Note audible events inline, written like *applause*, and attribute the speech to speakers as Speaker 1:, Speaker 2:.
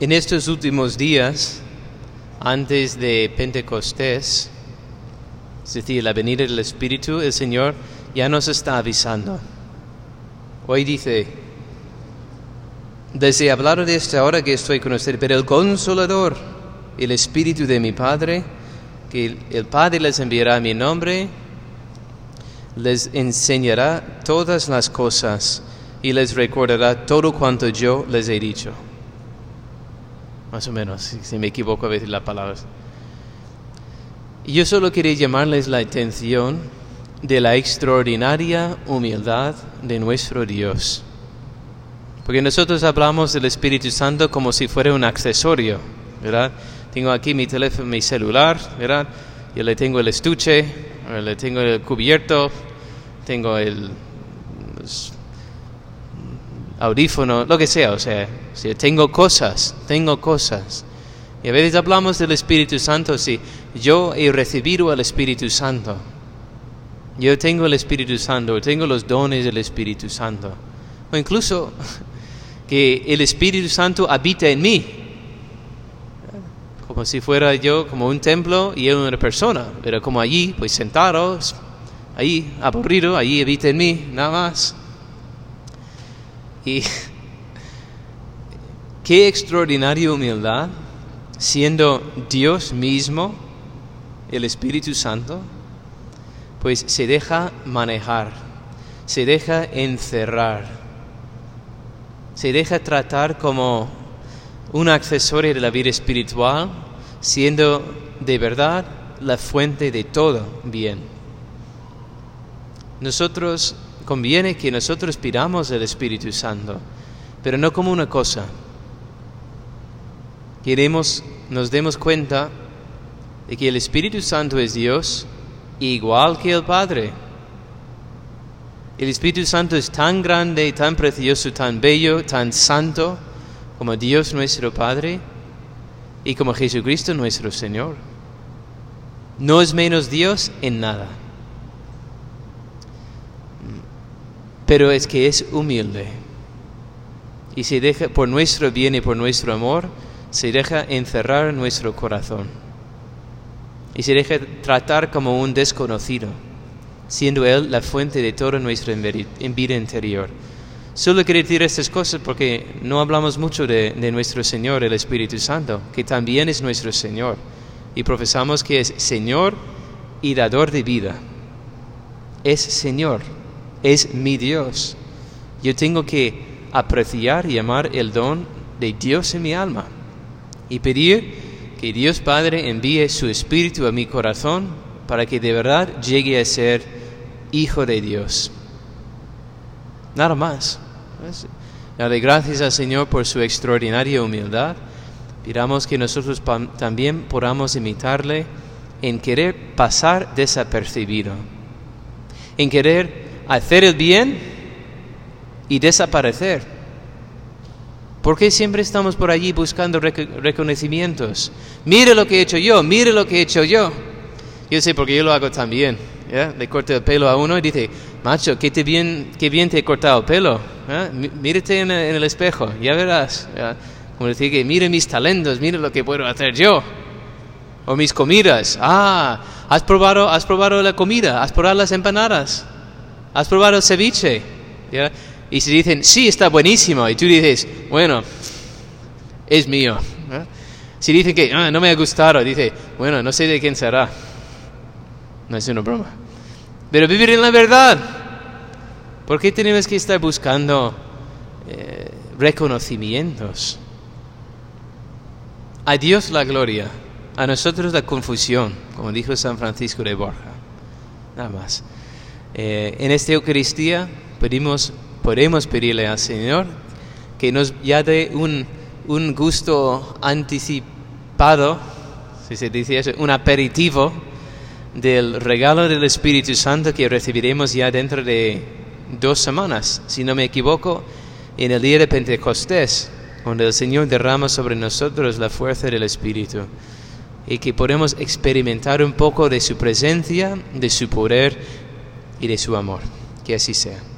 Speaker 1: En estos últimos días, antes de Pentecostés, es decir, la venida del Espíritu, el Señor ya nos está avisando. Hoy dice, desde hablar de esta hora que estoy con usted, pero el consolador, el Espíritu de mi Padre, que el Padre les enviará mi nombre, les enseñará todas las cosas y les recordará todo cuanto yo les he dicho. Más o menos, si me equivoco a veces las palabras. Yo solo quería llamarles la atención de la extraordinaria humildad de nuestro Dios. Porque nosotros hablamos del Espíritu Santo como si fuera un accesorio, ¿verdad? Tengo aquí mi teléfono, mi celular, ¿verdad? Yo le tengo el estuche, le tengo el cubierto, tengo el audífono, lo que sea, o sea, si tengo cosas, tengo cosas. Y a veces hablamos del Espíritu Santo, si yo he recibido el Espíritu Santo, yo tengo el Espíritu Santo, tengo los dones del Espíritu Santo, o incluso *laughs* que el Espíritu Santo habita en mí, como si fuera yo como un templo y él una persona, pero como allí, pues sentados, ahí aburrido, allí habita en mí, nada más. Y *laughs* qué extraordinaria humildad, siendo Dios mismo, el Espíritu Santo, pues se deja manejar, se deja encerrar, se deja tratar como un accesorio de la vida espiritual, siendo de verdad la fuente de todo bien. Nosotros conviene que nosotros pidamos el Espíritu Santo, pero no como una cosa. Queremos, nos demos cuenta de que el Espíritu Santo es Dios igual que el Padre. El Espíritu Santo es tan grande, tan precioso, tan bello, tan santo como Dios nuestro Padre y como Jesucristo nuestro Señor. No es menos Dios en nada. Pero es que es humilde y se deja por nuestro bien y por nuestro amor, se deja encerrar nuestro corazón y se deja tratar como un desconocido, siendo Él la fuente de toda nuestra vida interior. Solo quiero decir estas cosas porque no hablamos mucho de nuestro Señor, el Espíritu Santo, que también es nuestro Señor, y profesamos que es Señor y dador de vida. Es Señor es mi Dios. Yo tengo que apreciar y amar el don de Dios en mi alma y pedir que Dios Padre envíe su Espíritu a mi corazón para que de verdad llegue a ser hijo de Dios. Nada más. Darle gracias al Señor por su extraordinaria humildad. Pidamos que nosotros también podamos imitarle en querer pasar desapercibido, en querer hacer el bien y desaparecer. ¿Por qué siempre estamos por allí buscando reconocimientos? Mire lo que he hecho yo, mire lo que he hecho yo. Yo sé porque yo lo hago también. Le corto el pelo a uno y dice, macho, qué, bien, qué bien te he cortado el pelo. Mírate en, el espejo, ya verás. Como decir que mire mis talentos, mire lo que puedo hacer yo. O mis comidas. Ah, ¿has probado, has probado la comida? ¿Has probado las empanadas? ¿Has probado el ceviche? Y si dicen, sí, está buenísimo, y tú dices, bueno, es mío. Si dicen que ah, no me ha gustado, dice, bueno, no sé de quién será. No es una broma. Pero vivir en la verdad. ¿Por qué tenemos que estar buscando eh, reconocimientos? A Dios la gloria, a nosotros la confusión, como dijo San Francisco de Borja. Nada más. Eh, en esta Eucaristía pedimos, podemos pedirle al Señor que nos ya dé un, un gusto anticipado, si se dice eso, un aperitivo del regalo del Espíritu Santo que recibiremos ya dentro de dos semanas, si no me equivoco, en el día de Pentecostés, donde el Señor derrama sobre nosotros la fuerza del Espíritu y que podemos experimentar un poco de su presencia, de su poder y de su amor. Que así sea.